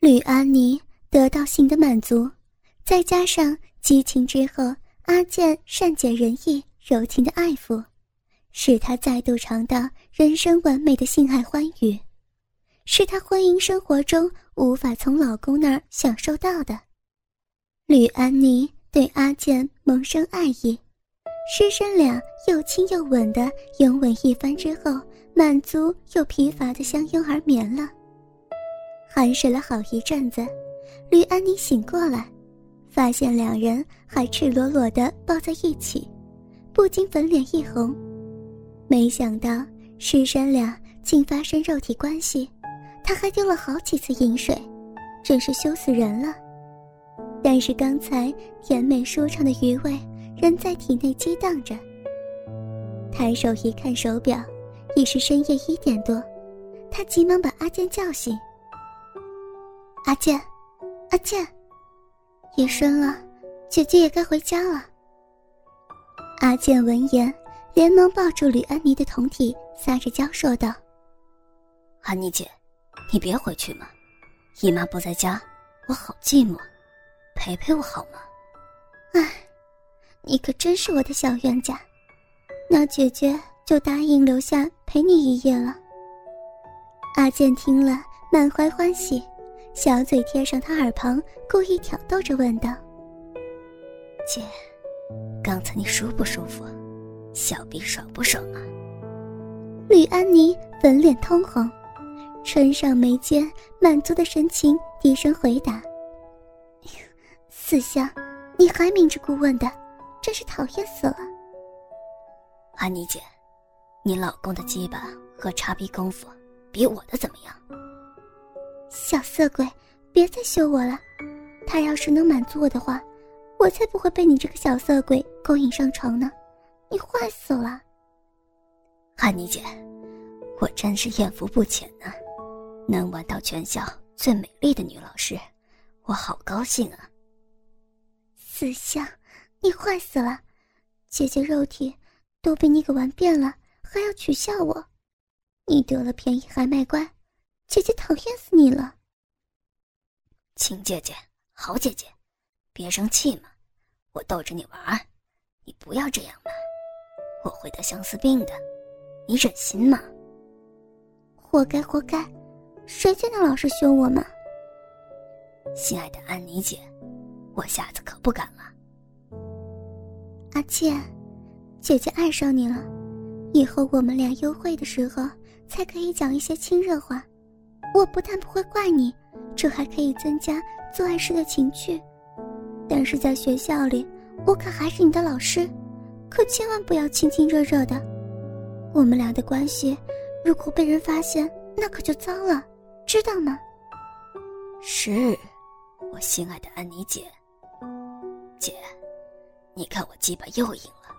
吕安妮得到性的满足，再加上激情之后阿健善解人意、柔情的爱抚，使她再度尝到人生完美的性爱欢愉，是她婚姻生活中无法从老公那儿享受到的。吕安妮对阿健萌生爱意，师生俩又亲又吻的拥吻一番之后，满足又疲乏的相拥而眠了。酣睡了好一阵子，吕安妮醒过来，发现两人还赤裸裸的抱在一起，不禁粉脸一红。没想到师生俩竟发生肉体关系，他还丢了好几次饮水，真是羞死人了。但是刚才甜美舒畅的余味仍在体内激荡着。抬手一看手表，已是深夜一点多，他急忙把阿健叫醒。阿健，阿健，夜深了，姐姐也该回家了。阿健闻言，连忙抱住吕安妮的酮体，撒着娇说道：“安妮姐，你别回去嘛，姨妈不在家，我好寂寞，陪陪我好吗？”哎，你可真是我的小冤家，那姐姐就答应留下陪你一夜了。阿健听了，满怀欢喜。小嘴贴上他耳旁，故意挑逗着问道：“姐，刚才你舒不舒服？小臂爽不爽啊？”吕安妮粉脸通红，唇上眉间满足的神情，低声回答：“四香，你还明知故问的，真是讨厌死了。”安妮姐，你老公的鸡巴和插逼功夫，比我的怎么样？小色鬼，别再羞我了。他要是能满足我的话，我才不会被你这个小色鬼勾引上床呢。你坏死了，汉妮姐，我真是艳福不浅呢。能玩到全校最美丽的女老师，我好高兴啊。死相，你坏死了！姐姐肉体都被你给玩遍了，还要取笑我？你得了便宜还卖乖！姐姐讨厌死你了，亲姐姐，好姐姐，别生气嘛，我逗着你玩你不要这样嘛，我会得相思病的，你忍心吗？活该活该，谁见你老是凶我嘛？心爱的安妮姐，我下次可不敢了。阿倩，姐姐爱上你了，以后我们俩幽会的时候才可以讲一些亲热话。我不但不会怪你，这还可以增加做爱时的情趣。但是在学校里，我可还是你的老师，可千万不要亲亲热热的。我们俩的关系，如果被人发现，那可就糟了，知道吗？是，我心爱的安妮姐。姐，你看我鸡巴又硬了，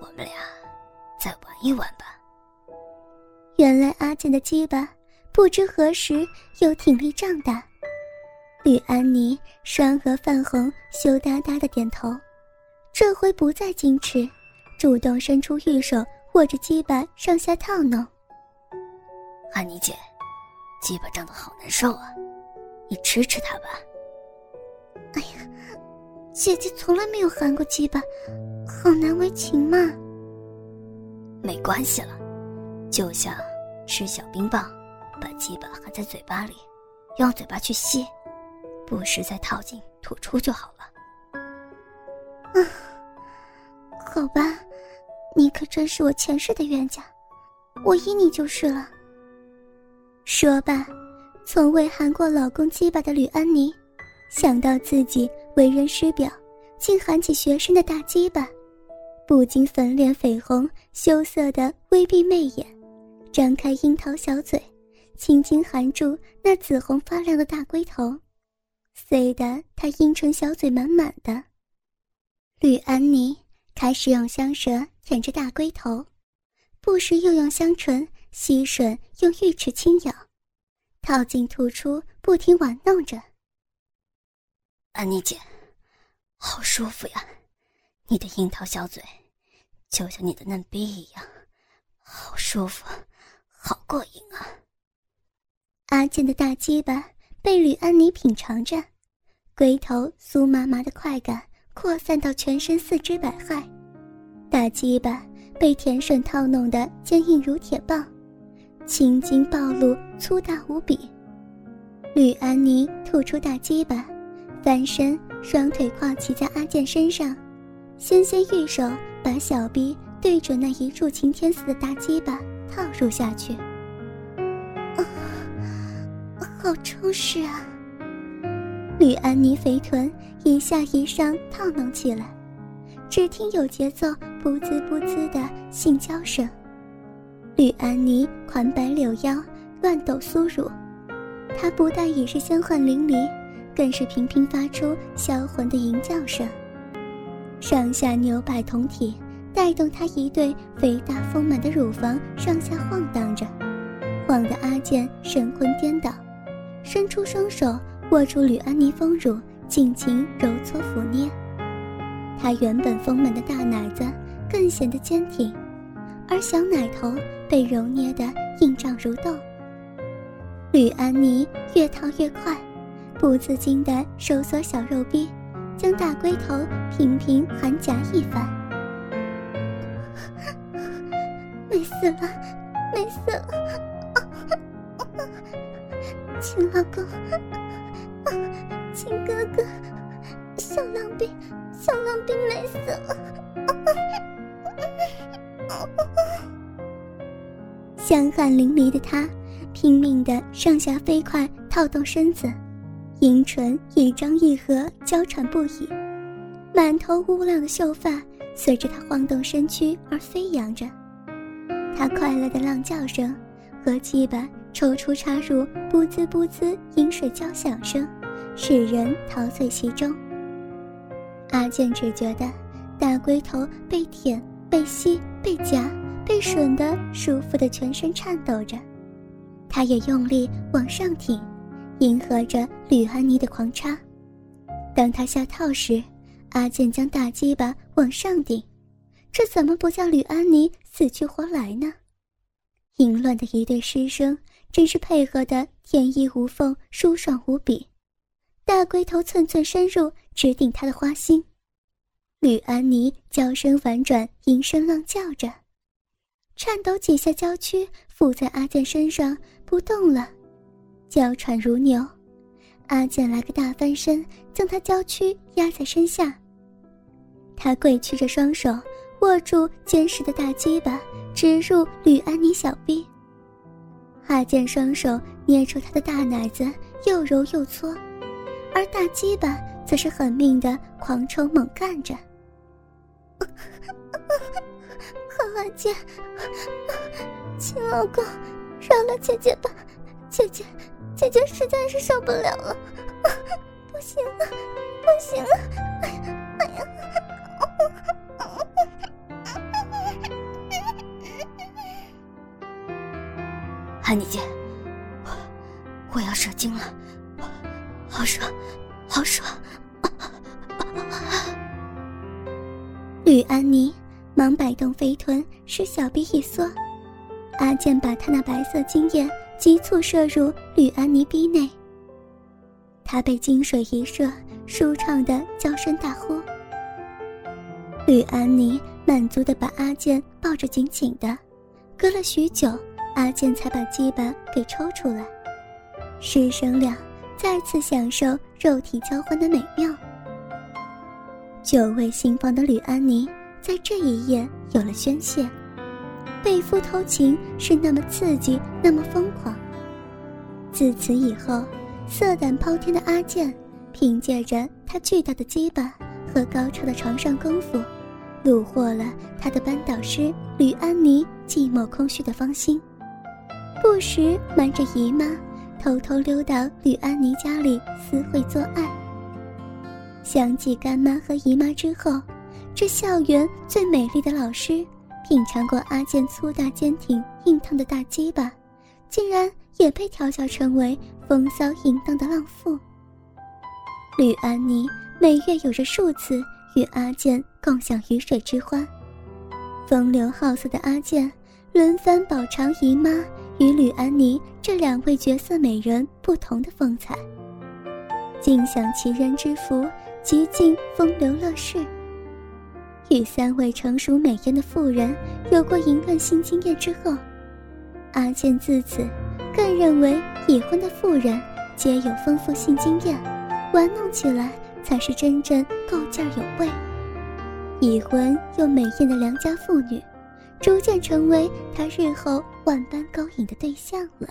我们俩再玩一玩吧。原来阿健的鸡巴。不知何时又挺立胀大，吕安妮双额泛红，羞答答的点头，这回不再矜持，主动伸出玉手握着鸡巴上下套弄。安妮姐，鸡巴胀得好难受啊，你吃吃它吧。哎呀，姐姐从来没有含过鸡巴，好难为情嘛。没关系了，就像吃小冰棒。把鸡巴含在嘴巴里，用嘴巴去吸，不时再套进吐出就好了。啊，好吧，你可真是我前世的冤家，我依你就是了。说罢，从未含过老公鸡巴的吕安妮，想到自己为人师表，竟含起学生的大鸡巴，不禁粉脸绯红，羞涩的微闭媚眼，张开樱桃小嘴。轻轻含住那紫红发亮的大龟头，塞得他阴唇小嘴满满的。吕安妮开始用香舌舔着大龟头，不时又用香唇吸吮，用玉齿轻咬，套进吐出，不停玩弄着。安妮姐，好舒服呀！你的樱桃小嘴，就像你的嫩逼一样，好舒服，好过瘾！阿健的大鸡巴被吕安妮品尝着，龟头酥麻麻的快感扩散到全身四肢百骸，大鸡巴被田顺套弄得坚硬如铁棒，青筋暴露，粗大无比。吕安妮吐出大鸡巴，翻身，双腿跨骑在阿健身上，纤纤玉手把小臂对准那一柱擎天似的大鸡巴套入下去。好充实啊！吕安妮肥臀一下一上套弄起来，只听有节奏不滋不滋的性交声。吕安妮宽白柳腰，乱抖酥乳。她不但已是香汗淋漓，更是频频发出销魂的吟叫声，上下扭摆同体，带动她一对肥大丰满的乳房上下晃荡着，晃得阿健神魂颠倒，伸出双手握住吕安妮丰乳，尽情揉搓抚捏。她原本丰满的大奶子更显得坚挺，而小奶头被揉捏得硬胀如豆。吕安妮越套越快，不自禁地收缩小肉臂，将大龟头频频含夹一番。美死了，美死了！亲老公，亲哥哥，小狼兵，小狼兵美死了！香汗淋漓的他。拼命的上下飞快套动身子，阴唇一张一合，娇喘不已，满头乌亮的秀发随着他晃动身躯而飞扬着。他快乐的浪叫声和鸡巴抽出插入，不滋不滋饮水交响声，使人陶醉其中。阿健只觉得大龟头被舔、被吸、被夹、被吮的舒服的全身颤抖着。他也用力往上挺，迎合着吕安妮的狂插。当他下套时，阿健将大鸡巴往上顶，这怎么不叫吕安妮死去活来呢？淫乱的一对师生真是配合的天衣无缝，舒爽无比。大龟头寸寸深入，直顶他的花心。吕安妮娇声婉转，吟声浪叫着，颤抖几下娇躯附在阿健身上。不动了，娇喘如牛。阿健来个大翻身，将他娇躯压在身下。他跪屈着双手，握住坚实的大鸡巴，直入吕安妮小臂。阿健双手捏住他的大奶子，又揉又搓，而大鸡巴则是狠命的狂抽猛干着。好阿健，亲老公。饶了姐姐吧，姐姐，姐姐实在是受不了了，不行了，不行了，哎呀，哎呀！安妮姐，我我要射精了，好爽，好爽！吕安妮忙摆动肥臀，使小臂一缩。阿健把他那白色精液急促射入吕安妮逼内。他被精水一射，舒畅的娇声大呼。吕安妮满足的把阿健抱着紧紧的，隔了许久，阿健才把鸡巴给抽出来。师生俩再次享受肉体交欢的美妙。久未新房的吕安妮在这一夜有了宣泄。被夫偷情是那么刺激，那么疯狂。自此以后，色胆包天的阿健，凭借着他巨大的鸡巴和高超的床上功夫，虏获了他的班导师吕安妮寂寞空虚的芳心。不时瞒着姨妈，偷偷溜到吕安妮家里私会做爱。相继干妈和姨妈之后，这校园最美丽的老师。品尝过阿健粗大、坚挺、硬烫的大鸡巴，竟然也被调教成为风骚淫荡的浪妇。吕安妮每月有着数次与阿健共享鱼水之欢，风流好色的阿健轮番饱尝姨妈与吕安妮这两位绝色美人不同的风采。尽享其人之福，极尽风流乐事。与三位成熟美艳的妇人有过淫乱性经验之后，阿健自此更认为已婚的妇人皆有丰富性经验，玩弄起来才是真正够劲儿有味。已婚又美艳的良家妇女，逐渐成为他日后万般勾引的对象了。